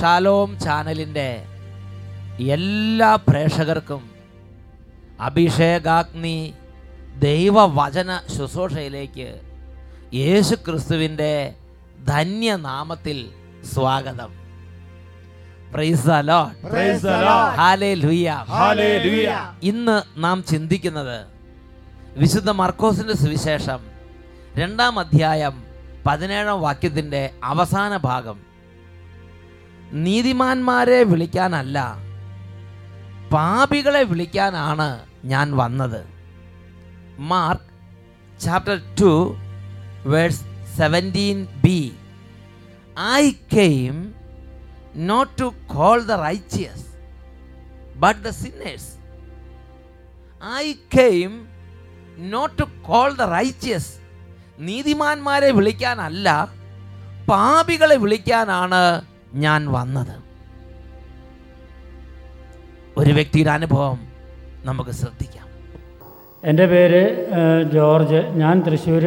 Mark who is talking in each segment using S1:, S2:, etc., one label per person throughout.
S1: Shalom ചാനലിന്റെ എല്ലാ പ്രേക്ഷകർക്കും അഭിഷേകാഗ്നി ദൈവവചന ശുശ്രൂഷയിലേക്ക് യേശു ക്രിസ്തുവിന്റെ ധന്യനാമത്തിൽ സ്വാഗതം. ഇന്ന് നാം ചിന്തിക്കുന്നത് വിശുദ്ധ മർക്കോസിന്റെ സുവിശേഷം രണ്ടാം അധ്യായം പതിനേഴാം വാക്യത്തിന്റെ അവസാന ഭാഗം. നീതിമാന്മാരെ വിളിക്കാനല്ല പാപികളെ വിളിക്കാനാണ് ഞാൻ വന്നത്. Mark chapter two verse seventeen B. I came not to call the righteous but the sinners. I came not to call the righteous നീതിമാന്മാരെ വിളിക്കാനല്ല പാപികളെ വിളിക്കാനാണ് ഞാൻ വന്നത്. ഒരു വ്യക്തിയുടെ അനുഭവം നമുക്ക് ശ്രദ്ധിക്കാം.
S2: എന്റെ പേര് ജോർജ്. ഞാൻ തൃശ്ശൂർ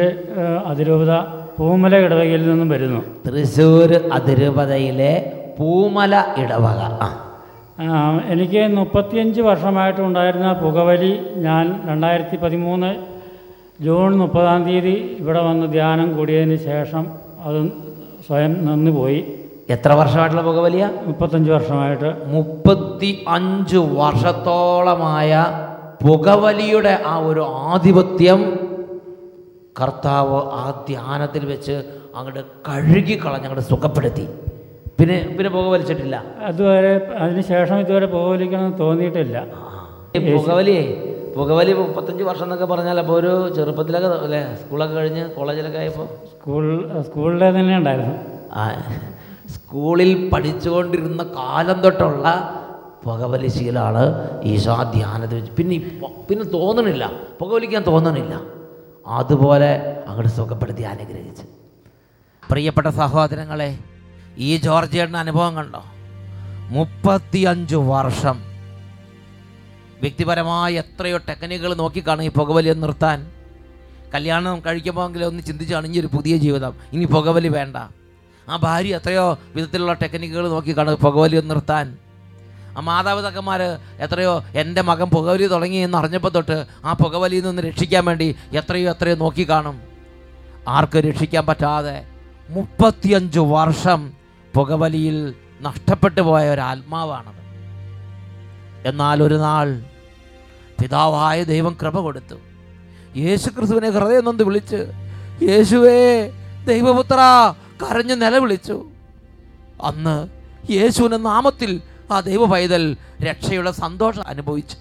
S2: അതിരൂപത പൂമല ഇടവകയിൽ നിന്നും വരുന്നു.
S1: തൃശ്ശൂർ അതിരൂപതയിലെ പൂമല ഇടവക.
S2: എനിക്ക് മുപ്പത്തിയഞ്ച് വർഷമായിട്ട് ഉണ്ടായിരുന്ന പുകവലി ഞാൻ രണ്ടായിരത്തി പതിമൂന്ന് ജൂൺ മുപ്പതാം തീയതി ഇവിടെ വന്ന് ധ്യാനം കൂടിയതിന് ശേഷം അത് സ്വയം നിന്നുപോയി.
S1: എത്ര വർഷമായിട്ടുള്ള പുകവലിയ
S2: മുപ്പത്തഞ്ച് വർഷമായിട്ട്.
S1: മുപ്പത്തി അഞ്ച് വർഷത്തോളമായ പുകവലിയുടെ ആ ഒരു ആധിപത്യം കർത്താവ് ആ ധ്യാനത്തിൽ വെച്ച് അങ്ങോട്ട് കഴുകി കളഞ്ഞ് അങ്ങോട്ട് സുഖപ്പെടുത്തി. പിന്നെ പിന്നെ പുകവലിച്ചിട്ടില്ല
S2: അതുവരെ അതിന് ശേഷം ഇതുവരെ പുകവലിക്കണമെന്ന് തോന്നിയിട്ടില്ല.
S1: പുകവലിയേ പുകവലി മുപ്പത്തഞ്ച് വർഷം എന്നൊക്കെ പറഞ്ഞാൽ അപ്പോൾ ഒരു ചെറുപ്പത്തിലൊക്കെ അല്ലേ സ്കൂളൊക്കെ കഴിഞ്ഞ് കോളേജിലൊക്കെ ആയപ്പോൾ?
S2: സ്കൂൾ സ്കൂളിലെ തന്നെ ഉണ്ടായിരുന്നു.
S1: ആ സ്കൂളിൽ പഠിച്ചുകൊണ്ടിരുന്ന കാലം തൊട്ടുള്ള പുകവലി ശീലമാണ് ഈശാ ധ്യാനത്തിൽ വെച്ച്. പിന്നെ ഇപ്പോൾ പിന്നെ തോന്നണില്ല. പുകവലിക്കാൻ തോന്നണില്ല. അതുപോലെ അങ്ങോട്ട് സുഖപ്പെടുത്തി അനുഗ്രഹിച്ച്. പ്രിയപ്പെട്ട സഹോദരങ്ങളെ ഈ ജോർജിയുടെ അനുഭവം കണ്ടോ? മുപ്പത്തിയഞ്ച് വർഷം വ്യക്തിപരമായ എത്രയോ ടെക്നിക്കുകൾ നോക്കിക്കാണും ഈ പുകവലി നിർത്താൻ. കല്യാണം കഴിക്കുമ്പോഴെങ്കിലും ഒന്ന് ചിന്തിച്ച് അണിഞ്ഞൊരു പുതിയ ജീവിതം. ഇനി പുകവലി വേണ്ട. ആ ഭാര്യ എത്രയോ വിധത്തിലുള്ള ടെക്നിക്കുകൾ നോക്കിക്കാണും പുകവലി നിർത്താൻ. ആ മാതാപിതാക്കന്മാർ എത്രയോ എന്റെ മകൻ പുകവലി തുടങ്ങി എന്ന് അറിഞ്ഞപ്പോൾ തൊട്ട് ആ പുകവലിയിൽ നിന്ന് രക്ഷിക്കാൻ വേണ്ടി എത്രയോ എത്രയോ നോക്കിക്കാണും. ആർക്ക് രക്ഷിക്കാൻ പറ്റാതെ മുപ്പത്തിയഞ്ച് വർഷം പുകവലിയിൽ നഷ്ടപ്പെട്ടു പോയ ഒരു ആത്മാവാണത് എന്നാൽ ഒരു നാൾ പിതാവായ ദൈവം കൃപ കൊടുത്തു. യേശു ക്രിസ്തുവിനെ ഹൃദയം നൊന്ന് വിളിച്ച് യേശുവേ ദൈവപുത്ര കരഞ്ഞു നിലവിളിച്ചു. അന്ന് യേശുവിന്റെ നാമത്തിൽ ആ ദൈവ പൈതൽ രക്ഷയുടെ സന്തോഷം അനുഭവിച്ചു.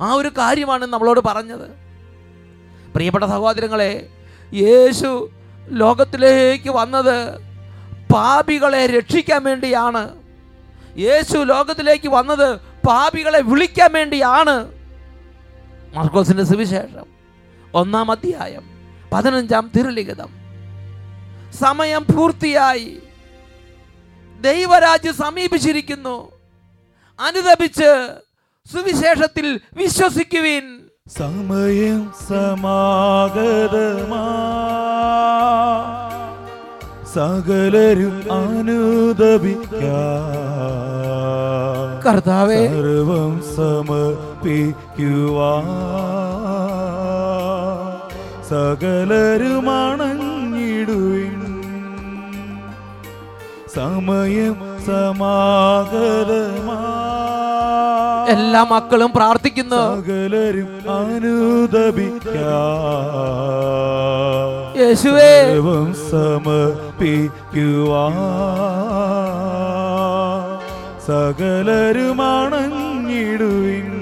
S1: ആ ഒരു കാര്യമാണ് നമ്മളോട് പറഞ്ഞത്. പ്രിയപ്പെട്ട സഹോദരങ്ങളെ യേശു ലോകത്തിലേക്ക് വന്നത് പാപികളെ രക്ഷിക്കാൻ വേണ്ടിയാണ്. യേശു ലോകത്തിലേക്ക് വന്നത് പാപികളെ വിളിക്കാൻ വേണ്ടിയാണ് മാർക്കോസിന്റെ സുവിശേഷം ഒന്നാം അധ്യായം പതിനഞ്ചാം തിരുലിഖിതം. സമയം പൂർത്തിയായി. ദൈവരാജ്യം സമീപിച്ചിരിക്കുന്നു. അനുദപിച്ച് സുവിശേഷത്തിൽ വിശ്വസിക്കുവിൻ.
S3: സമയം സമാഗതമാ സകലരും
S1: കർത്താവേ.
S3: സർവം സമർപ്പിക്കുവാ സകലരും അണഞ്ഞിടുവിൻ സമയം സമാഗതമാ
S1: എല്ലാ മക്കളും പ്രാർത്ഥിക്കുന്നു.
S3: സകലരും
S1: യേശുവേ.
S3: സമർപ്പിക്കുവാ. സകലരും അണഞ്ഞിടുവിൻ.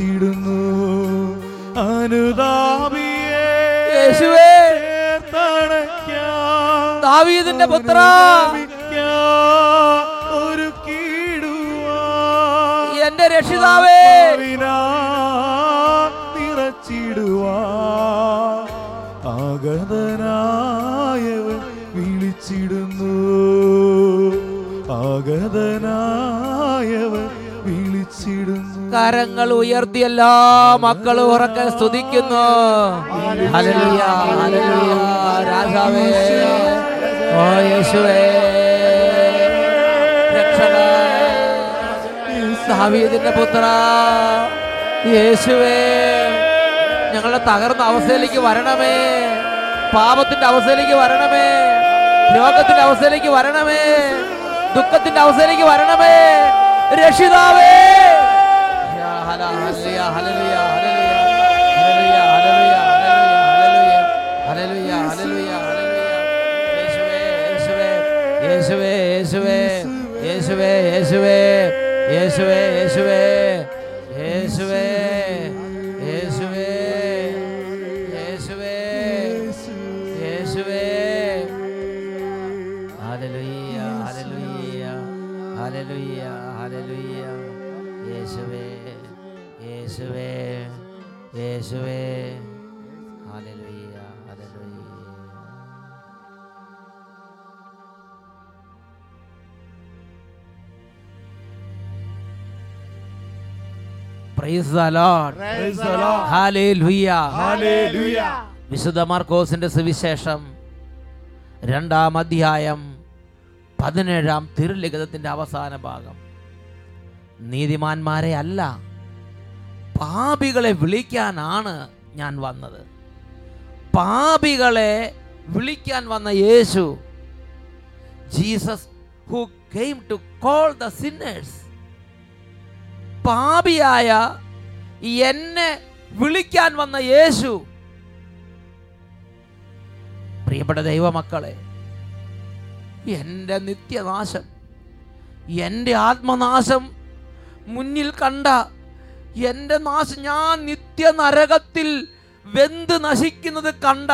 S3: ചിടുന്നു അനുതാപിയെ
S1: പുത്ര.
S3: ഒരു
S1: എന്റെ രക്ഷിതാവേ.
S4: നിറച്ചിടുവാ. ആഗതന
S1: കരങ്ങൾ ഉയർത്തി എല്ലാ മക്കളും ഉറക്കെ സ്തുതിക്കുന്നു. രാജാവേ. ഓ യേശുവേ. പുത്ര. യേശുവേ. ഞങ്ങളുടെ തകർന്ന അവസ്ഥയിലേക്ക് വരണമേ. പാപത്തിന്റെ അവസ്ഥയിലേക്ക് വരണമേ. രോഗത്തിന്റെ അവസ്ഥയിലേക്ക് വരണമേ. ദുഃഖത്തിന്റെ അവസ്ഥയിലേക്ക് വരണമേ. രക്ഷിതാവേ. ഹല ഹല്ലിയ ഹലലുയ ഹലലുയ ഹലലുയ ഹലലുയ ഹലലുയ യേശുവേ യേശുവേ യേശുവേ യേശുവേ യേശുവേ praise the Lord. Hallelujah
S4: Hallelujah.
S1: വിശുദ്ധ മാർക്കോസിന്റെ സുവിശേഷം രണ്ടാം അധ്യായം പതിനേഴാം തിരുലിഖിതത്തിന്റെ അവസാന ഭാഗം നീതിമാന്മാരെ അല്ല പാപികളെ വിളിക്കാനാണ് ഞാൻ വന്നത് പാപികളെ വിളിക്കാൻ വന്ന യേശു Jesus who came to call the sinners പാപിയായ എന്നെ വിളിക്കാൻ വന്ന യേശു. പ്രിയപ്പെട്ട ദൈവമക്കളെ എന്റെ നിത്യനാശം എന്റെ ആത്മനാശം മുന്നിൽ കണ്ട എന്റെ നാശം ഞാൻ നിത്യനരകത്തിൽ വെന്ത് നശിക്കുന്നത് കണ്ട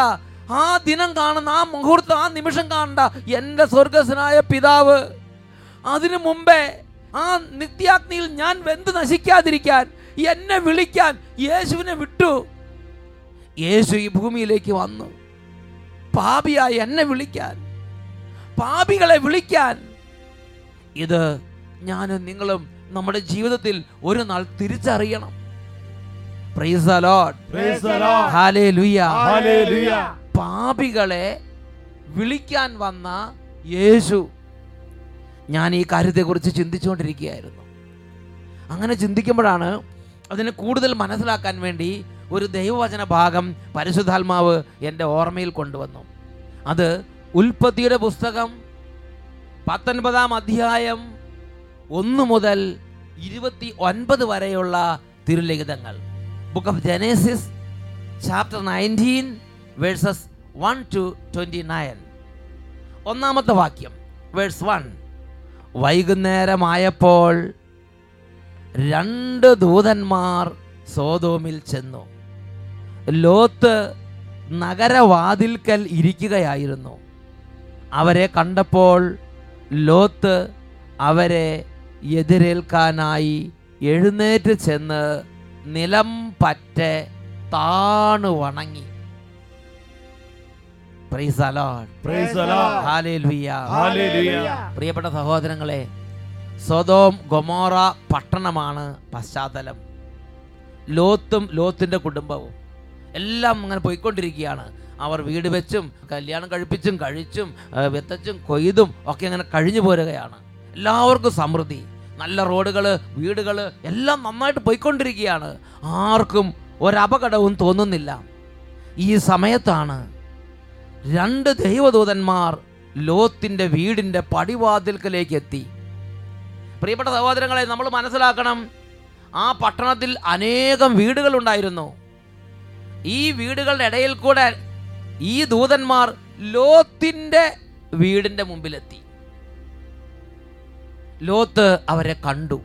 S1: ആ ദിനം കാണുന്ന ആ മുഹൂർത്തം ആ നിമിഷം കാണണ്ട എന്റെ സ്വർഗസ്വനായ പിതാവ് അതിനു മുമ്പേ ആ നിത്യാഗ്നിയിൽ ഞാൻ വെന്ത് നശിക്കാതിരിക്കാൻ എന്നെ വിളിക്കാൻ യേശുവിനെ വിട്ടു. യേശു ഈ ഭൂമിയിലേക്ക് വന്നു. പാപിയായി എന്നെ വിളിക്കാൻ പാപികളെ വിളിക്കാൻ. ഇത് ഞാനും നിങ്ങളും നമ്മുടെ ജീവിതത്തിൽ ഒരു നാൾ തിരിച്ചറിയണം. പാപികളെ വിളിക്കാൻ വന്ന യേശു. ഞാൻ ഈ കാര്യത്തെക്കുറിച്ച് ചിന്തിച്ചുകൊണ്ടിരിക്കുകയായിരുന്നു. അങ്ങനെ ചിന്തിക്കുമ്പോഴാണ് അതിനെ കൂടുതൽ മനസ്സിലാക്കാൻ വേണ്ടി ഒരു ദൈവവചന ഭാഗം പരിശുദ്ധാത്മാവ് എന്റെ ഓർമ്മയിൽ കൊണ്ടുവന്നു. അത് ഉൽപ്പത്തിയുടെ പുസ്തകം പത്തൊൻപതാം അധ്യായം ഒന്ന് മുതൽ ഇരുപത്തി ഒൻപത് വരെയുള്ള തിരുലിഖിതങ്ങൾ. Book of Genesis chapter nineteen verses one to twenty nine ഒന്നാമത്തെ വാക്യം വേഴ്സ് വൺ വൈകുന്നേരമായപ്പോൾ രണ്ട് ദൂതന്മാർ സോതോമിൽ ചെന്നു. ലോത്ത് നഗരവാതിൽക്കൽ ഇരിക്കുകയായിരുന്നു. അവരെ കണ്ടപ്പോൾ ലോത്ത് അവരെ എതിരേൽക്കാനായി എഴുന്നേറ്റ് ചെന്ന് നിലം പറ്റെ താണു വണങ്ങി പ്രിയപ്പെട്ട സഹോദരങ്ങളെ സ്വതോം ഗൊമോറ പട്ടണമാണ് പശ്ചാത്തലം. ലോത്തും ലോത്തിന്റെ കുടുംബവും എല്ലാം അങ്ങനെ പോയിക്കൊണ്ടിരിക്കുകയാണ്. അവർ വീട് വെച്ചും കല്യാണം കഴിപ്പിച്ചും കഴിച്ചും വെത്തച്ചും വിത്തച്ചും കൊയ്തും ഒക്കെ അങ്ങനെ കഴിഞ്ഞു പോരുകയാണ്. എല്ലാവർക്കും സമൃദ്ധി. നല്ല റോഡുകൾ വീടുകൾ എല്ലാം നന്നായിട്ട് പോയിക്കൊണ്ടിരിക്കുകയാണ്. ആർക്കും ഒരപകടവും തോന്നുന്നില്ല. ഈ സമയത്താണ് രണ്ട് ദൈവദൂതന്മാർ ലോത്തിന്റെ വീടിന്റെ പടിവാതിൽക്കലേക്ക് എത്തി പ്രിയപ്പെട്ട സഹോദരങ്ങളെ നമ്മൾ മനസ്സിലാക്കണം ആ പട്ടണത്തിൽ അനേകം വീടുകൾ ഉണ്ടായിരുന്നു. ഈ വീടുകളുടെ ഇടയിൽ കൂടെ ഈ ദൂതന്മാർ ലോത്തിന്റെ വീടിന്റെ മുമ്പിലെത്തി. ലോത്ത് അവരെ കണ്ടു.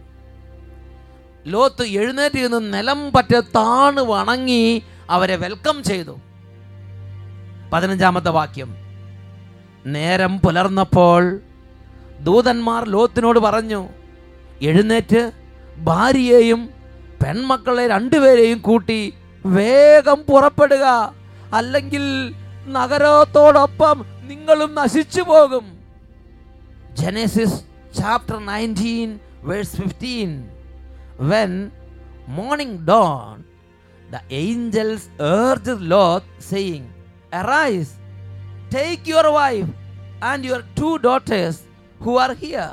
S1: ലോത്ത് എഴുന്നേറ്റ് നിന്ന് നിലം പറ്റ താണ് വണങ്ങി അവരെ വെൽക്കം ചെയ്തു. പതിനഞ്ചാമത്തെ വാക്യം. നേരം പുലർന്നപ്പോൾ ദൂതന്മാർ ലോത്തിനോട് പറഞ്ഞു എഴുന്നേറ്റ് ഭാര്യയെയും പെൺമക്കളെ രണ്ടുപേരെയും കൂട്ടി വേഗം പുറപ്പെടുക. അല്ലെങ്കിൽ നഗരത്തോടൊപ്പം നിങ്ങളും നശിച്ചു പോകും. Genesis chapter nineteen verse fifteen. When morning dawn the angels urge Lot saying, Arise, take your wife and your two daughters who are here,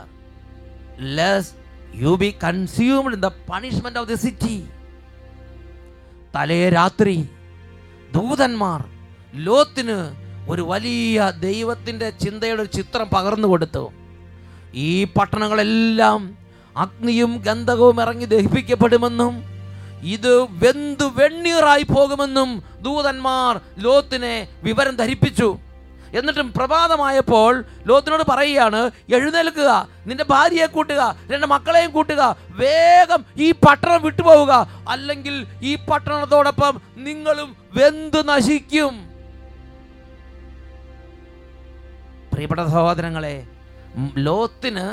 S1: lest you be consumed in the punishment of the city. തലേ രാത്രി ദൂതന്മാർ ലോത്തിന് ഒരു വലിയ ദൈവത്തിന്റെ ചിന്തയുടെ ഒരു ചിത്രം പകർന്നു കൊടുത്തു ഈ പട്ടണങ്ങളെല്ലാം അഗ്നിയും ഗന്ധകവും ഇറങ്ങി ദഹിപ്പിക്കപ്പെടുമെന്നും ഇത് വെന്തു വെണ്ണീറായി പോകുമെന്നും ദൂതന്മാർ ലോത്തിനെ വിവരം ധരിപ്പിച്ചു. എന്നിട്ടും പ്രഭാതമായപ്പോൾ ലോത്തിനോട് പറയുകയാണ് എഴുന്നേൽക്കുക നിന്റെ ഭാര്യയെ കൂട്ടുക രണ്ട് മക്കളെയും കൂട്ടുക വേഗം ഈ പട്ടണം വിട്ടുപോവുക. അല്ലെങ്കിൽ ഈ പട്ടണത്തോടൊപ്പം നിങ്ങളും വെന്തു നശിക്കും. പ്രിയപ്പെട്ട സഹോദരങ്ങളെ ലോത്തിന്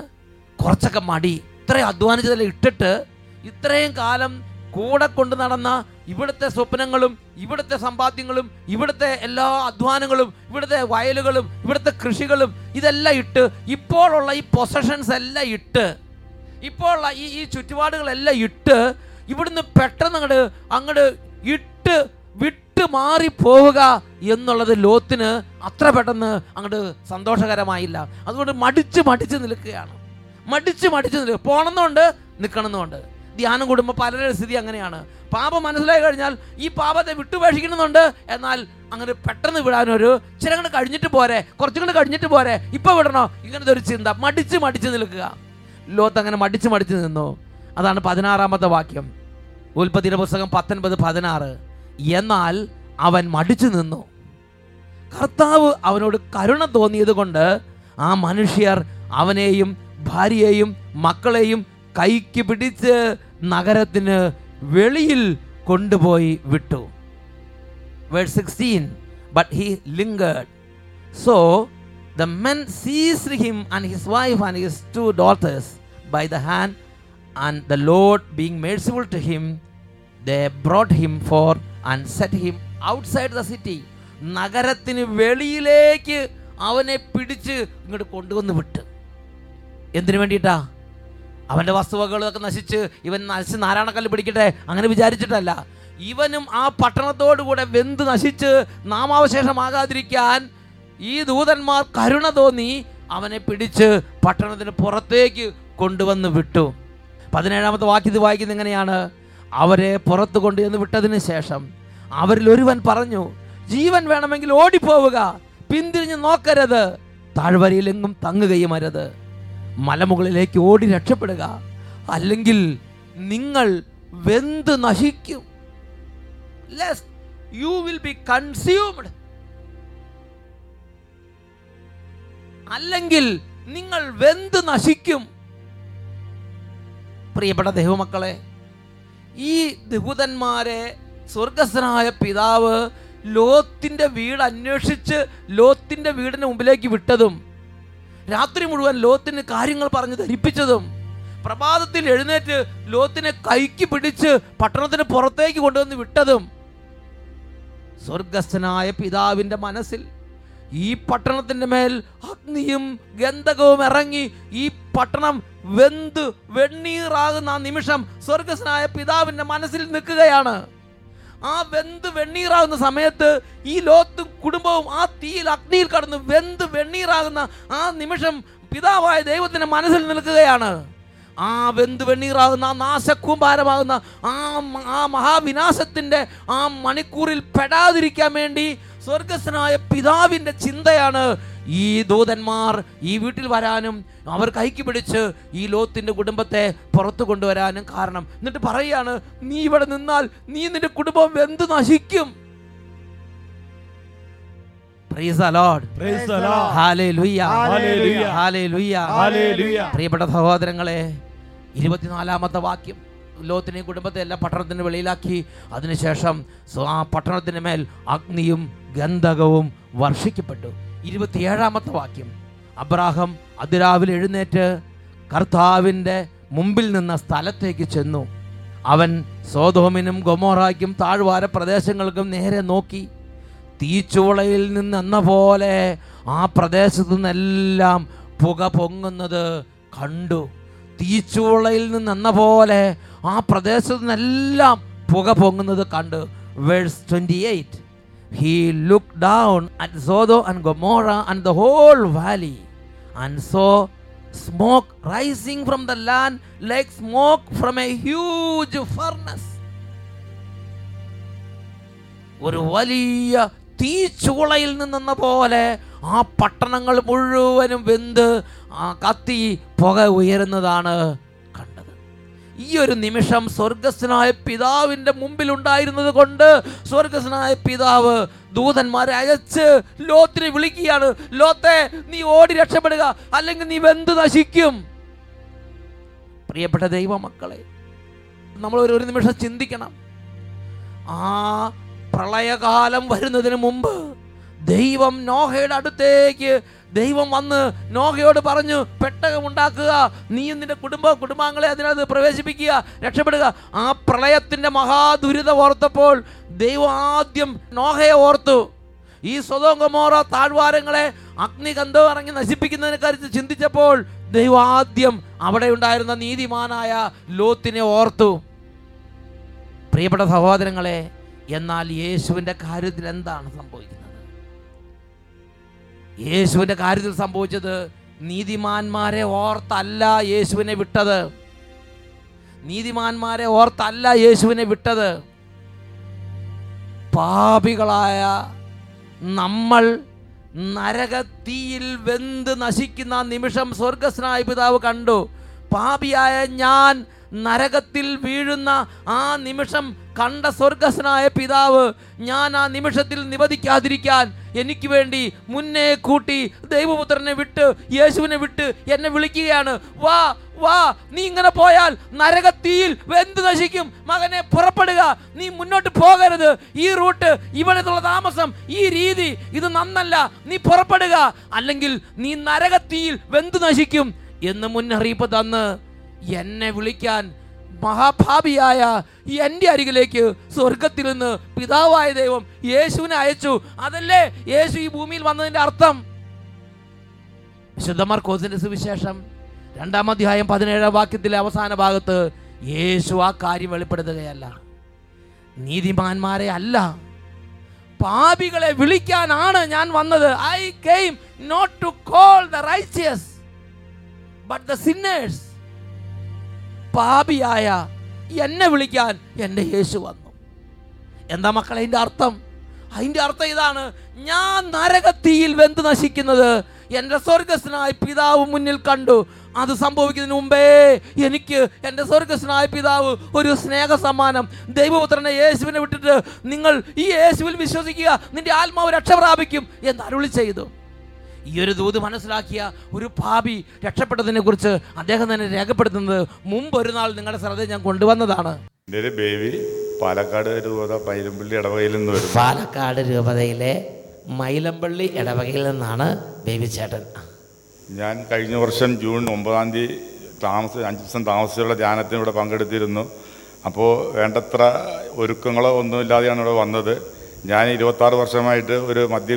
S1: കുറച്ചൊക്കെ മടി. ഇത്രയും അധ്വാനിച്ചതെല്ലാം ഇട്ടിട്ട് ഇത്രയും കാലം കൂടെ കൊണ്ട് നടന്ന ഇവിടുത്തെ സ്വപ്നങ്ങളും ഇവിടുത്തെ സമ്പാദ്യങ്ങളും ഇവിടുത്തെ എല്ലാ അധ്വാനങ്ങളും ഇവിടുത്തെ വയലുകളും ഇവിടുത്തെ കൃഷികളും ഇതെല്ലാം ഇട്ട് ഇപ്പോഴുള്ള ഈ പൊസഷൻസ് എല്ലാം ഇട്ട് ഇപ്പോഴുള്ള ഈ ഈ ചുറ്റുപാടുകളെല്ലാം ഇട്ട് ഇവിടുന്ന് പെട്ടെന്ന് അങ്ങോട്ട് അങ്ങോട്ട് ഇട്ട് വിട്ട് മാറി പോവുക എന്നുള്ളത് ലോത്തിന് അത്ര പെട്ടെന്ന് അങ്ങോട്ട് സന്തോഷകരമായില്ല. അതുകൊണ്ട് മടിച്ച് മടിച്ച് നിൽക്കുകയാണ്. മടിച്ച് മടിച്ച് നിൽക്കുക. പോകണമെന്നുണ്ട് നിൽക്കണമെന്നുണ്ട് ധ്യാനം കൂടുമ്പോൾ പലരുടെ സ്ഥിതി അങ്ങനെയാണ്. പാപം മനസ്സിലായി കഴിഞ്ഞാൽ ഈ പാപത്തെ വിട്ടുപേക്ഷിക്കണമെന്നുണ്ട് എന്നാൽ അങ്ങനെ പെട്ടെന്ന് വിടാനൊരു ചില കഴിഞ്ഞിട്ട് പോരെ കുറച്ചും കൂടെ കഴിഞ്ഞിട്ട് പോരെ ഇപ്പൊ വിടണോ? ഇങ്ങനത്തെ ഒരു ചിന്ത. മടിച്ച് മടിച്ച് നിൽക്കുക. ലോത്ത് അങ്ങനെ മടിച്ച് മടിച്ച് നിന്നു. അതാണ് പതിനാറാമത്തെ വാക്യം. ഉൽപ്പത്തിയുടെ പുസ്തകം പത്തൊൻപത് പതിനാറ്. എന്നാൽ അവൻ മടിച്ചു നിന്നു. കർത്താവ് അവനോട് കരുണ തോന്നിയത് കൊണ്ട് ആ മനുഷ്യർ അവനെയും ഭാര്യയെയും മക്കളെയും കൈക്ക് പിടിച്ച് നഗരത്തിന് വെളിയിൽ കൊണ്ടുപോയി വിട്ടു he so the men seized him and his wife and his two daughters by the hand, and the Lord, being merciful to him, they brought him forth and set him outside the city. നഗരത്തിന് വെളിയിലേക്ക് അവനെ പിടിച്ച് ഇങ്ങോട്ട് കൊണ്ടുവന്ന് വിട്ട് എന്തിനു വേണ്ടിയിട്ടാ അവന്റെ വസ്തുവകളൊക്കെ നശിച്ച് ഇവൻ നശിച്ച് നാരായണക്കല്ല് പിടിക്കട്ടെ അങ്ങനെ വിചാരിച്ചിട്ടല്ല. ഇവനും ആ പട്ടണത്തോടുകൂടെ വെന്ത് നശിച്ച് നാമാവശേഷമാകാതിരിക്കാൻ ഈ ദൂതന്മാർ കരുണ തോന്നി അവനെ പിടിച്ച് പട്ടണത്തിന് പുറത്തേക്ക് കൊണ്ടുവന്ന് വിട്ടു. പതിനേഴാമത്തെ വാക്യത്തിൽ വായിക്കുന്നത് എങ്ങനെയാണ്? അവരെ പുറത്ത് കൊണ്ടുവന്ന് വിട്ടതിന് ശേഷം അവരിൽ ഒരുവൻ പറഞ്ഞു ജീവൻ വേണമെങ്കിൽ ഓടിപ്പോവുക പിന്തിരിഞ്ഞ് നോക്കരുത് താഴ്വരയിലെങ്ങും തങ്ങുകയും അരുത് മലമുകളിലേക്ക് ഓടി രക്ഷപ്പെടുക. അല്ലെങ്കിൽ നിങ്ങൾ വെന്ത് നശിക്കും. യു വിൽ ബി കൺസ്യൂംഡ് അല്ലെങ്കിൽ നിങ്ങൾ വെന്ത് നശിക്കും. പ്രിയപ്പെട്ട ദൈവമക്കളെ ഈ ദഹുതന്മാരെ സ്വർഗസ്ഥനായ പിതാവ് ലോത്തിന്റെ വീട് അന്വേഷിച്ച് ലോത്തിന്റെ വീടിന് മുമ്പിലേക്ക് വിട്ടതും രാത്രി മുഴുവൻ ലോത്തിന് കാര്യങ്ങൾ പറഞ്ഞ് ധരിപ്പിച്ചതും പ്രഭാതത്തിൽ എഴുന്നേറ്റ് ലോത്തിനെ കൈക്ക് പിടിച്ച് പട്ടണത്തിന് പുറത്തേക്ക് കൊണ്ടുവന്ന് വിട്ടതും സ്വർഗസ്ഥനായ പിതാവിന്റെ മനസ്സിൽ ഈ പട്ടണത്തിന്റെ മേൽ അഗ്നിയും ഗന്ധകവും ഇറങ്ങി ഈ പട്ടണം വെന്ത് വെണ്ണീറാകുന്ന നിമിഷം സ്വർഗസ്നായ പിതാവിന്റെ മനസ്സിൽ നിൽക്കുകയാണ്. ആ വെന്ത് വെണ്ണീറാകുന്ന സമയത്ത് ഈ ലോത്തും കുടുംബവും ആ തീയിൽ അഗ്നിയിൽ കടന്ന് വെന്ത് വെണ്ണീറാകുന്ന ആ നിമിഷം പിതാവായ ദൈവത്തിന്റെ മനസ്സിൽ നിൽക്കുകയാണ്. ആ വെന്ത് വെണ്ണീറാകുന്ന ആ നാശക്കൂമ്പാരമാകുന്ന ആ ആ മഹാവിനാശത്തിന്റെ ആ മണിക്കൂറിൽ പെടാതിരിക്കാൻ വേണ്ടി സ്വർഗസ്വനായ പിതാവിന്റെ ചിന്തയാണ് ഈ ദൂതന്മാർ ഈ വീട്ടിൽ വരാനും അവർ കൈക്ക് പിടിച്ച് ഈ ലോത്തിന്റെ കുടുംബത്തെ പുറത്തു കൊണ്ടുവരാനും കാരണം എന്നിട്ട് പറയുകയാണ് നീ ഇവിടെ നിന്നാൽ നീ നിന്റെ കുടുംബം വെന്ത് നശിക്കും Praise the Lord.
S4: Praise the Lord.
S1: Hallelujah.
S4: Hallelujah.
S1: Hallelujah.
S4: Hallelujah.
S1: പ്രിയപ്പെട്ട സഹോദരങ്ങളെ ഇരുപത്തിനാലാമത്തെ വാക്യം ലോത്തിനെയും കുടുംബത്തെ എല്ലാം പട്ടണത്തിന് വെളിയിലാക്കി അതിനുശേഷം സ്വ- ആ പട്ടണത്തിന് മേൽ അഗ്നിയും ഗന്ധകവും വർഷിക്കപ്പെട്ടു ഇരുപത്തിയേഴാമത്തെ വാക്യം. അബ്രാഹം അതിരാവിലെ എഴുന്നേറ്റ് കർത്താവിന്റെ മുമ്പിൽ നിന്ന സ്ഥലത്തേക്ക് ചെന്നു. അവൻ സോതോമിനും ഗൊമോറായ്ക്കും താഴ്വാര പ്രദേശങ്ങൾക്കും നേരെ നോക്കി. തീച്ചുളയിൽ നിന്നെന്ന പോലെ ആ പ്രദേശത്തു നിന്നെല്ലാം പുക പൊങ്ങുന്നത് കണ്ടു. തീച്ചുളയിൽ നിന്നെന്ന പോലെ ആ പ്രദേശത്തു നിന്നെല്ലാം പുക പൊങ്ങുന്നത് കണ്ടു. Verse twenty eight. He looked down at Zodo and Gomorrah and the whole valley and saw smoke rising from the land like smoke from a huge furnace. ഒരു വലിയ തീച്ചുളയിൽ നിന്നെന്ന പോലെ ആ പട്ടണങ്ങൾ മുഴുവനും വെന്ത് കത്തി പുക ഉയരുന്നതാണ് ഈ ഒരു നിമിഷം സ്വർഗസ്വനായ പിതാവിന്റെ മുമ്പിൽ ഉണ്ടായിരുന്നത് കൊണ്ട് സ്വർഗസ്വനായ പിതാവ് ദൂതന്മാരെ അയച്ച് ലോത്തിനെ വിളിക്കുകയാണ് ലോത്തെ നീ ഓടി രക്ഷപ്പെടുക അല്ലെങ്കിൽ നീ വെന്ത് നശിക്കും. പ്രിയപ്പെട്ട ദൈവമക്കളെ നമ്മൾ ഒരു ഒരു നിമിഷം ചിന്തിക്കണം. ആ പ്രളയകാലം വരുന്നതിന് മുമ്പ് ദൈവം നോഹയുടെ അടുത്തേക്ക് ദൈവം വന്ന് നോഹയോട് പറഞ്ഞു പെട്ടകം ഉണ്ടാക്കുക നീയും നിന്റെ കുടുംബ കുടുംബാംഗങ്ങളെ അതിനകത്ത് പ്രവേശിപ്പിക്കുക രക്ഷപ്പെടുക. ആ പ്രളയത്തിന്റെ മഹാദുരിതം ഓർത്തപ്പോൾ ദൈവം ആദ്യം നോഹയെ ഓർത്തു. ഈ സ്വതോങ്കമോറ താഴ്വാരങ്ങളെ അഗ്നികന്ധം ഇറങ്ങി നശിപ്പിക്കുന്നതിനെ കുറിച്ച് ചിന്തിച്ചപ്പോൾ ദൈവം ആദ്യം അവിടെ ഉണ്ടായിരുന്ന നീതിമാനായ ലോത്തിനെ ഓർത്തു. പ്രിയപ്പെട്ട സഹോദരങ്ങളെ എന്നാൽ യേശുവിന്റെ കാര്യത്തിൽ എന്താണ് സംഭവിക്കുന്നത്? യേശുവിന്റെ കാര്യത്തിൽ സംഭവിച്ചത് നീതിമാന്മാരെ ഓർത്തല്ല യേശുവിനെ വിട്ടത്. നീതിമാന്മാരെ ഓർത്തല്ല യേശുവിനെ വിട്ടത്. പാപികളായ നമ്മൾ നരകത്തീയിൽ വെന്ത് നശിക്കുന്ന നിമിഷം സ്വർഗസ്നായ പിതാവ് കണ്ടു. പാപിയായ ഞാൻ നരകത്തിൽ വീഴുന്ന ആ നിമിഷം കണ്ട സ്വർഗസ്നായ പിതാവ് ഞാൻ ആ നിമിഷത്തിൽ നിവധിക്കാതിരിക്കാൻ എനിക്ക് വേണ്ടി മുന്നേ കൂട്ടി ദൈവപുത്രനെ വിട്ട് യേശുവിനെ വിട്ട് എന്നെ വിളിക്കുകയാണ്. വാ വാ നീ ഇങ്ങനെ പോയാൽ നരകത്തീയിൽ വെന്ത് നശിക്കും. മകനെ പുറപ്പെടുക നീ മുന്നോട്ട് പോകരുത്. ഈ റൂട്ട് ഇവിടെയുള്ള താമസം ഈ രീതി ഇത് നന്നല്ല. നീ പുറപ്പെടുക അല്ലെങ്കിൽ നീ നരകത്തീയിൽ വെന്ത് നശിക്കും എന്ന് മുന്നറിയിപ്പ് തന്ന് എന്നെ വിളിക്കാൻ മഹാഭാവിയായ എന്റെ അരികിലേക്ക് സ്വർഗത്തിൽ നിന്ന് പിതാവായ ദൈവം യേശുവിനെ അയച്ചു. അതല്ലേ യേശു ഈ ഭൂമിയിൽ വന്നതിന്റെ അർത്ഥം? വിശുദ്ധ കോസിന്റെ സുവിശേഷം രണ്ടാം അധ്യായം പതിനേഴാം വാക്യത്തിലെ അവസാന ഭാഗത്ത് യേശു ആ കാര്യം വെളിപ്പെടുത്തുകയല്ല. നീതിമാന്മാരെ അല്ല. പാപികളെ വിളിക്കാനാണ് ഞാൻ വന്നത്. I came not to call the righteous but the sinners പാപിയായ എന്നെ വിളിക്കാൻ എന്റെ യേശു വന്നു. എന്താ മക്കളെ അതിന്റെ അർത്ഥം? അതിന്റെ അർത്ഥം ഇതാണ് ഞാൻ നരകത്തീയിൽ വെന്ത് നശിക്കുന്നത് എന്റെ സ്വർഗസ്നായ പിതാവ് മുന്നിൽ കണ്ടു. അത് സംഭവിക്കുന്നതിന് മുമ്പേ എനിക്ക് എന്റെ സ്വർഗസ്നായ പിതാവ് ഒരു സ്നേഹ സമ്മാനം ദൈവപുത്രനെ യേശുവിനെ വിട്ടിട്ട് നിങ്ങൾ ഈ യേശുവിൽ വിശ്വസിക്കുക നിന്റെ ആത്മാവ് രക്ഷ പ്രാപിക്കും എന്ന് അരുളി ചെയ്തു. ഈ ഒരു ദൂത് മനസ്സിലാക്കിയ ഒരു ഭാവി രക്ഷപ്പെട്ടതിനെ കുറിച്ച് അദ്ദേഹം തന്നെ രേഖപ്പെടുത്തുന്നത് മുമ്പ് ഒരു നാൾ നിങ്ങളുടെ ശ്രദ്ധ ഞാൻ കൊണ്ടുവന്നതാണ്.
S4: എന്റെ ഒരു ബേബി പാലക്കാട് രൂപത ഇടവകയിൽ നിന്ന്
S1: പാലക്കാട് രൂപതയിലെ മൈലമ്പള്ളി ഇടവകയിൽ നിന്നാണ് ബേബി ചേട്ടൻ.
S4: ഞാൻ കഴിഞ്ഞ വർഷം ജൂൺ ഒമ്പതാം തീയതി താമസ അഞ്ച് ദിവസം താമസിച്ചുള്ള ധ്യാനത്തിന് ഇവിടെ പങ്കെടുത്തിരുന്നു. അപ്പോൾ വേണ്ടത്ര ഒരുക്കങ്ങളോ ഒന്നുമില്ലാതെയാണ് ഇവിടെ വന്നത്. ഞാൻ ഇരുപത്താറ് വർഷമായിട്ട് ഒരു മദ്യ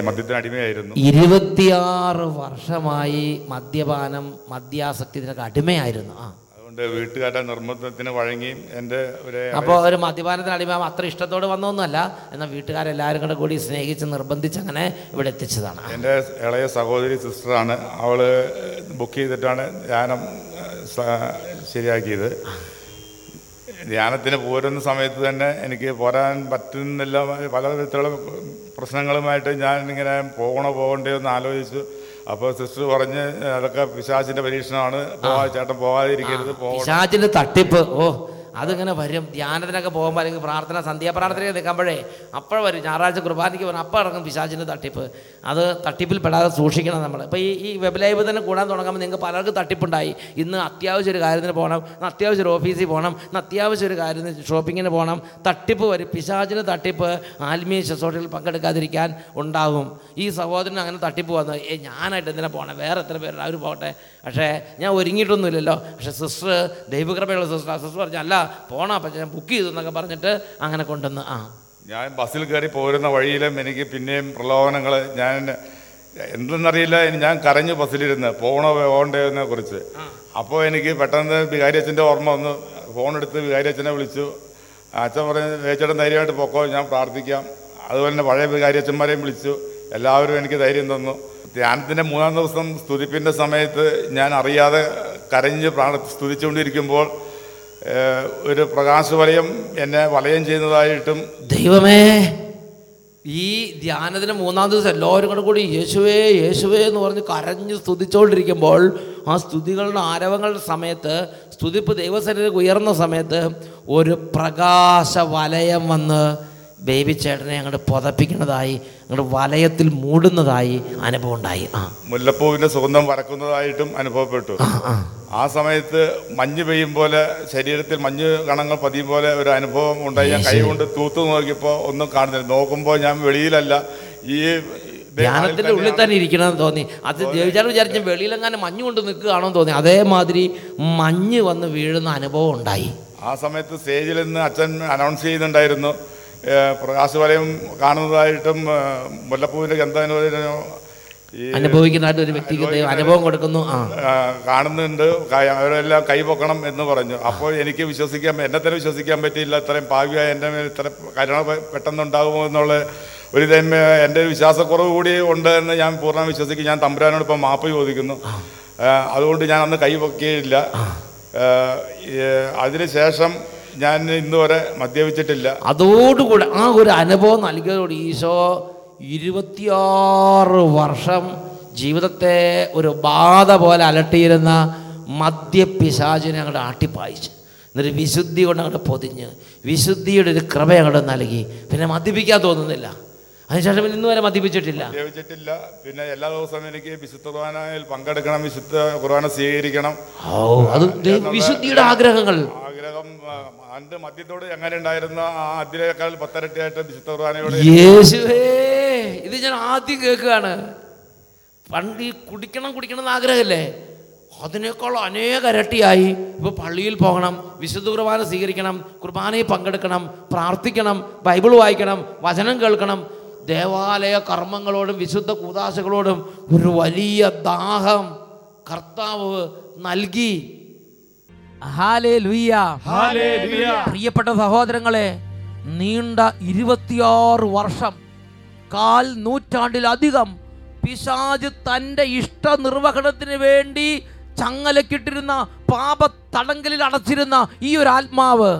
S4: മദ്യത്തിന് അടിമയായിരുന്നു.
S1: ഇരുപത്തിയാറ് വർഷമായി മദ്യപാനം മദ്യാസക്തി ഇതിനൊക്കെ അടിമയായിരുന്നു. ആ.
S4: അതുകൊണ്ട് വീട്ടുകാരുടെ നിർബന്ധത്തിന് വഴങ്ങി എന്റെ ഒരു
S1: അപ്പോൾ ഒരു മദ്യപാനത്തിന് അടിമ അത്ര ഇഷ്ടത്തോട് വന്നൊന്നുമല്ല. എന്നാൽ വീട്ടുകാരെല്ലാവരും കൂടെ കൂടി സ്നേഹിച്ച് നിർബന്ധിച്ച് അങ്ങനെ ഇവിടെ എത്തിച്ചതാണ്.
S4: എന്റെ ഇളയ സഹോദരി സിസ്റ്ററാണ്. അവൾ ബുക്ക് ചെയ്തിട്ടാണ് ധ്യാനം ശരിയാക്കിയത്. ധ്യാനത്തിന് പോരുന്ന സമയത്ത് തന്നെ എനിക്ക് പോരാൻ പറ്റുന്നില്ല. പല വിധത്തിലുള്ള പ്രശ്നങ്ങളുമായിട്ട് ഞാൻ ഇങ്ങനെ പോകണോ പോകണ്ടേ എന്ന് ആലോചിച്ചു. അപ്പോൾ സിസ്റ്റർ പറഞ്ഞ് അതൊക്കെ പിശാചിന്റെ പരീക്ഷണമാണ്. പോവാ ചേട്ടൻ പോകാതിരിക്കരുത് പോകണം.
S1: പിശാചിന്റെ തട്ടിപ്പ്. ഓ. അതിങ്ങനെ വരും. ധ്യാനത്തിനൊക്കെ പോകുമ്പോൾ അല്ലെങ്കിൽ പ്രാർത്ഥന സന്ധ്യാപ്രാർത്ഥനയൊക്കെ നിൽക്കുമ്പോഴേ അപ്പോൾ വരും. ഞായറാഴ്ച കുർബാനയ്ക്ക് വരും അപ്പോൾ ഇറങ്ങും പിശാചിന്റെ തട്ടിപ്പ്. അത് തട്ടിപ്പിൽ പെടാതെ സൂക്ഷിക്കണം നമ്മൾ ഇപ്പോൾ ഈ ഈ വെബ് തന്നെ കൂടാൻ തുടങ്ങുമ്പോൾ നിങ്ങൾക്ക് പലർക്കും തട്ടിപ്പുണ്ടായി. ഇന്ന് അത്യാവശ്യ ഒരു കാര്യത്തിന് പോകണം ഇന്ന് അത്യാവശ്യം ഒരു ഓഫീസിൽ പോകണം ഇന്ന് അത്യാവശ്യം ഒരു കാര്യത്തിന് ഷോപ്പിങ്ങിന് പോകണം തട്ടിപ്പ് വരും. പിശാചിന്റെ തട്ടിപ്പ് ആത്മീയ ശുശ്രൂഷയിൽ പങ്കെടുക്കാതിരിക്കാൻ ഉണ്ടാകും ഈ സഹോദരൻ അങ്ങനെ തട്ടിപ്പ് വന്നു. ഏ ഞാനായിട്ട് എന്തിനാ പോകണം വേറെ എത്ര പേരുണ്ട്? അവർ പോകട്ടെ പക്ഷേ ഞാൻ ഒരുങ്ങിയിട്ടൊന്നുമില്ലല്ലോ. പക്ഷേ സിസ്റ്റർ ദൈവകൃപയുള്ള സിസ്റ്റർ സിസ്റ്റർ പറഞ്ഞു അല്ല പോണ. പക്ഷെ ഞാൻ ബുക്ക് ചെയ്തു എന്നൊക്കെ പറഞ്ഞിട്ട് അങ്ങനെ കൊണ്ടുവന്ന്. ആ.
S4: ഞാൻ ബസ്സിൽ കയറി പോരുന്ന വഴിയിലും എനിക്ക് പിന്നെയും പ്രലോഭനങ്ങൾ ഞാൻ എന്തെന്നറിയില്ല. ഞാൻ കരഞ്ഞു ബസ്സിലിരുന്ന്. പോകണോ പോകണ്ടേനെ കുറിച്ച്. അപ്പോൾ എനിക്ക് പെട്ടെന്ന് വികാരി അച്ഛന്റെ ഓർമ്മ വന്നു. ഫോൺ എടുത്ത് വികാരി അച്ഛനെ വിളിച്ചു. അച്ഛൻ പറഞ്ഞു വേച്ചേട്ടൻ ധൈര്യമായിട്ട് പൊക്കോ. ഞാൻ പ്രാർത്ഥിക്കാം. അതുപോലെ തന്നെ പഴയ വികാരി അച്ഛന്മാരെയും വിളിച്ചു. എല്ലാവരും എനിക്ക് ധൈര്യം തന്നു. ധ്യാനത്തിന്റെ മൂന്നാം ദിവസം സ്തുതിപ്പിന്റെ സമയത്ത് ഞാൻ അറിയാതെ കരഞ്ഞ് പ്രാണ സ്തുതിച്ചുകൊണ്ടിരിക്കുമ്പോൾ ഒരു പ്രകാശവലയം എന്നെ വലയം ചെയ്യുന്നതായിട്ടും
S1: ദൈവമേ ഈ ധ്യാനത്തിന് മൂന്നാം ദിവസം എല്ലാവരും കൂടെ കൂടി യേശുവേ യേശുവേ എന്ന് പറഞ്ഞ് കരഞ്ഞ് സ്തുതിച്ചുകൊണ്ടിരിക്കുമ്പോൾ ആ സ്തുതികളുടെ ആരവങ്ങളുടെ സമയത്ത് സ്തുതിപ്പ് ദൈവസന്നിധി ഉയർന്ന സമയത്ത് ഒരു പ്രകാശ വലയം വന്ന് ബേബി ചേട്ടനെ അങ്ങോട്ട് പുതപ്പിക്കുന്നതായി അങ്ങോട്ട് വലയത്തിൽ മൂടുന്നതായി അനുഭവം ഉണ്ടായി. ആ.
S4: മുല്ലപ്പൂവിന്റെ സുഗന്ധം വരക്കുന്നതായിട്ടും അനുഭവപ്പെട്ടു.
S1: ആ
S4: സമയത്ത് മഞ്ഞ് പെയ്യും പോലെ ശരീരത്തിൽ മഞ്ഞ് കണങ്ങൾ പതിയും പോലെ ഒരു അനുഭവം ഉണ്ടായി. ഞാൻ കൈകൊണ്ട് തൂത്തു നോക്കിയപ്പോൾ ഒന്നും കാണുന്നില്ല. നോക്കുമ്പോൾ ഞാൻ വെളിയിലല്ല ഈ
S1: ധ്യാനത്തിന്റെ ഉള്ളിൽ തന്നെ ഇരിക്കണമെന്ന് തോന്നി. അത് ദേവിചാരം വിചാരിച്ച വെളിയിലെങ്ങാനും മഞ്ഞ് കൊണ്ട് നിൽക്കുകയാണോ തോന്നി. അതേമാതിരി മഞ്ഞ് വന്ന് വീഴുന്ന അനുഭവം ഉണ്ടായി.
S4: ആ സമയത്ത് സ്റ്റേജിൽ നിന്ന് അച്ഛൻ അനൗൺസ് ചെയ്യുന്നുണ്ടായിരുന്നു. പ്രകാശവലയം കാണുന്നതായിട്ടും മുല്ലപ്പൂവിന്റെ മുല്ലപ്പൂവിന്റെ ഈ
S1: അനുഭവിക്കുന്നതായിട്ട് ഒരു വ്യക്തിക്ക് അനുഭവം കൊടുക്കുന്നു.
S4: കാണുന്നുണ്ട്. കൈ- അവരെല്ലാം കൈപൊക്കണം എന്ന് പറഞ്ഞു. അപ്പോൾ എനിക്ക് വിശ്വസിക്കാൻ എന്നെ തന്നെ വിശ്വസിക്കാൻ പറ്റിയില്ല. ഇത്രയും ഭാവിയായ എന്റെ മേൽ ഇത്ര കരുണ പെട്ടെന്നുണ്ടാകുമോ എന്നുള്ള ഒരു തന്നെ എന്റെ ഒരു വിശ്വാസക്കുറവ് കൂടി ഉണ്ട് എന്ന് ഞാൻ പൂർണ വിശ്വസിക്കും. ഞാൻ തമ്പുരാനോട് ഇപ്പം മാപ്പ് ചോദിക്കുന്നു. അതുകൊണ്ട് ഞാൻ അന്ന് കൈ പൊക്കിയില്ല അതിനുശേഷം ഞാൻ ഇന്ന് വരെ മദ്യപിച്ചിട്ടില്ല.
S1: അതോടുകൂടെ ആ ഒരു അനുഭവം നൽകിയതോട് ഈശോ ഇരുപത്തിയാറ് വർഷം ജീവിതത്തെ ഒരു ബാധ പോലെ അലട്ടിയിരുന്ന മദ്യപിശാചിനെ അങ്ങോട്ട് ആട്ടിപ്പായിച്ച്. എന്നൊരു വിശുദ്ധി കൊണ്ട് അങ്ങോട്ട് പൊതിഞ്ഞ് വിശുദ്ധിയുടെ ഒരു കൃപ അങ്ങോട്ട് നൽകി. പിന്നെ മദ്യപിക്കാൻ തോന്നുന്നില്ല. അതിനുശേഷം ഇന്ന് വരെ മദ്യപിച്ചിട്ടില്ല.
S4: മദ്യപിച്ചിട്ടില്ല. പിന്നെ എല്ലാ ദിവസവും എനിക്ക് വിശുദ്ധ കുർബാനയിൽ പങ്കെടുക്കണം വിശുദ്ധ കുർബാന സ്വീകരിക്കണം.
S1: ഓ അത് വിശുദ്ധിയുടെ ആഗ്രഹങ്ങൾ.
S4: ആഗ്രഹം ആ, അന്ന് മദ്യത്തോട് എങ്ങനെ ഉണ്ടായിരുന്ന ആ അതിലേക്കാൾ പത്തരട്ടിയായിട്ട് വിശുദ്ധ കുർബാനയോട്
S1: യേശുവേ ഇത് ഞാൻ ആദ്യം കേൾക്കുകയാണ്. പണ്ട് ഈ കുടിക്കണം കുടിക്കണം എന്ന് ആഗ്രഹമല്ലേ? അതിനേക്കാൾ അനേക ഇരട്ടിയായി ഇപ്പോൾ പള്ളിയിൽ പോകണം വിശുദ്ധ കുർബാന സ്വീകരിക്കണം കുർബാനയിൽ പങ്കെടുക്കണം പ്രാർത്ഥിക്കണം ബൈബിൾ വായിക്കണം വചനം കേൾക്കണം ദേവാലയ കർമ്മങ്ങളോടും വിശുദ്ധ കൂതാശകളോടും ഒരു വലിയ ദാഹം കർത്താവ് നൽകി. പ്രിയപ്പെട്ട സഹോദരങ്ങളെ നീണ്ട ഇരുപത്തിയാറ് വർഷം കാൽ നൂറ്റാണ്ടിലധികം പിശാജ് തന്റെ ഇഷ്ട നിർവഹണത്തിന് വേണ്ടി ചങ്ങലക്കിട്ടിരുന്ന പാപ തടങ്കലിൽ അടച്ചിരുന്ന ഈ ഒരു ആത്മാവ്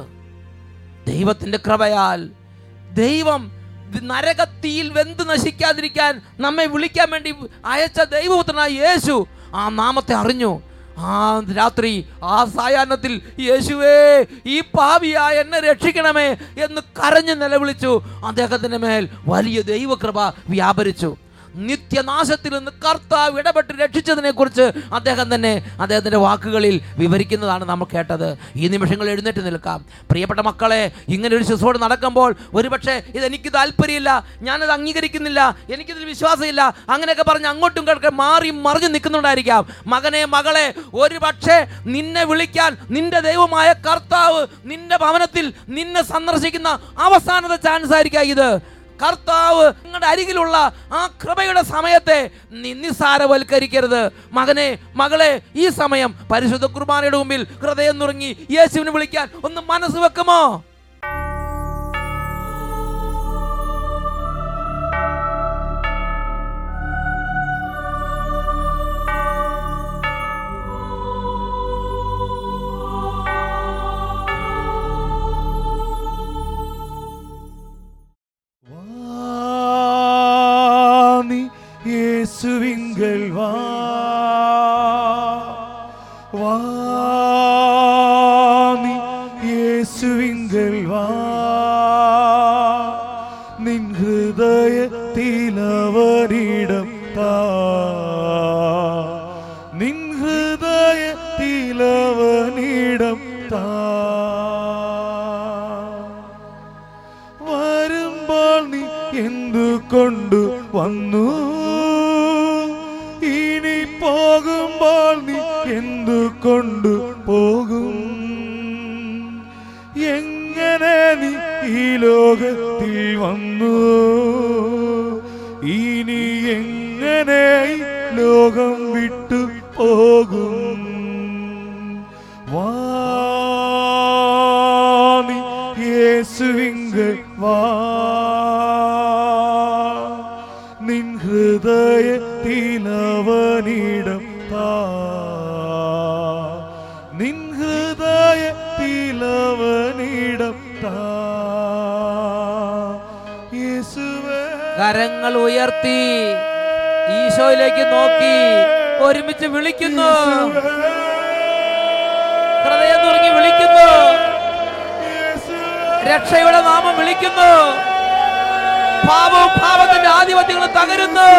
S1: ദൈവത്തിന്റെ കൃപയാൽ ദൈവം നരകത്തിയിൽ വെന്ത് നശിക്കാതിരിക്കാൻ നമ്മെ വിളിക്കാൻ വേണ്ടി അയച്ച ദൈവപുത്രനായ യേശു ആ നാമത്തെ അറിഞ്ഞു. ആ രാത്രി ആ സായാഹ്നത്തിൽ യേശുവേ ഈ പാവിയായ എന്നെ രക്ഷിക്കണമേ എന്ന് കരഞ്ഞു നിലവിളിച്ചു. അദ്ദേഹത്തിന്റെ മേൽ വലിയ ദൈവകൃപ വ്യാപരിച്ചു. നിത്യനാശത്തിൽ നിന്ന് കർത്താവ് ഇടപെട്ട് രക്ഷിച്ചതിനെ കുറിച്ച് അദ്ദേഹം തന്നെ അദ്ദേഹത്തിന്റെ വാക്കുകളിൽ വിവരിക്കുന്നതാണ് നമ്മൾ കേട്ടത്. ഈ നിമിഷങ്ങൾ എഴുന്നേറ്റ് നിൽക്കാം. പ്രിയപ്പെട്ട മക്കളെ ഇങ്ങനെ ഒരു ശിശുവോട് നടക്കുമ്പോൾ ഒരുപക്ഷെ ഇതെനിക്ക് താല്പര്യമില്ല ഞാനത് അംഗീകരിക്കുന്നില്ല എനിക്കിതിൽ വിശ്വാസമില്ല അങ്ങനെയൊക്കെ പറഞ്ഞ് അങ്ങോട്ടും കിടക്കെ മാറി മറിഞ്ഞ് നിൽക്കുന്നുണ്ടായിരിക്കാം മകനെ മകളെ ഒരു പക്ഷേ നിന്നെ വിളിക്കാൻ നിന്റെ ദൈവമായ കർത്താവ് നിന്റെ ഭവനത്തിൽ നിന്നെ സന്ദർശിക്കുന്ന അവസാനത്തെ ചാൻസ് ആയിരിക്കാം ഇത്. കർത്താവ് നിങ്ങളുടെ അരികിലുള്ള ആ കൃപയുടെ സമയത്തെ നിസ്സാരവൽക്കരിക്കരുത്. മകനെ മകളെ ഈ സമയം പരിശുദ്ധ കുർബാനയുടെ മുമ്പിൽ ഹൃദയം നുറങ്ങി യേശുവിനെ വിളിക്കാൻ ഒന്ന് മനസ്സ് വെക്കുമോ?
S3: പോകുമ്പോൾ നീ എന്തു കൊണ്ടു പോകും? എങ്ങനെ നീ ഈ ലോകത്തിൽ വന്നു? ഇനി എങ്ങനെ ലോകം
S1: കരങ്ങൾ ഉയർത്തി ഈശോയിലേക്ക് നോക്കി ഒരുമിച്ച് വിളിക്കുന്നു. ഹൃദയം തുറങ്ങി വിളിക്കുന്നു. രക്ഷയുടെ നാമം വിളിക്കുന്നു. പാപവും പാപത്തിന്റെ ആധിപത്യങ്ങളും തകരുന്നു.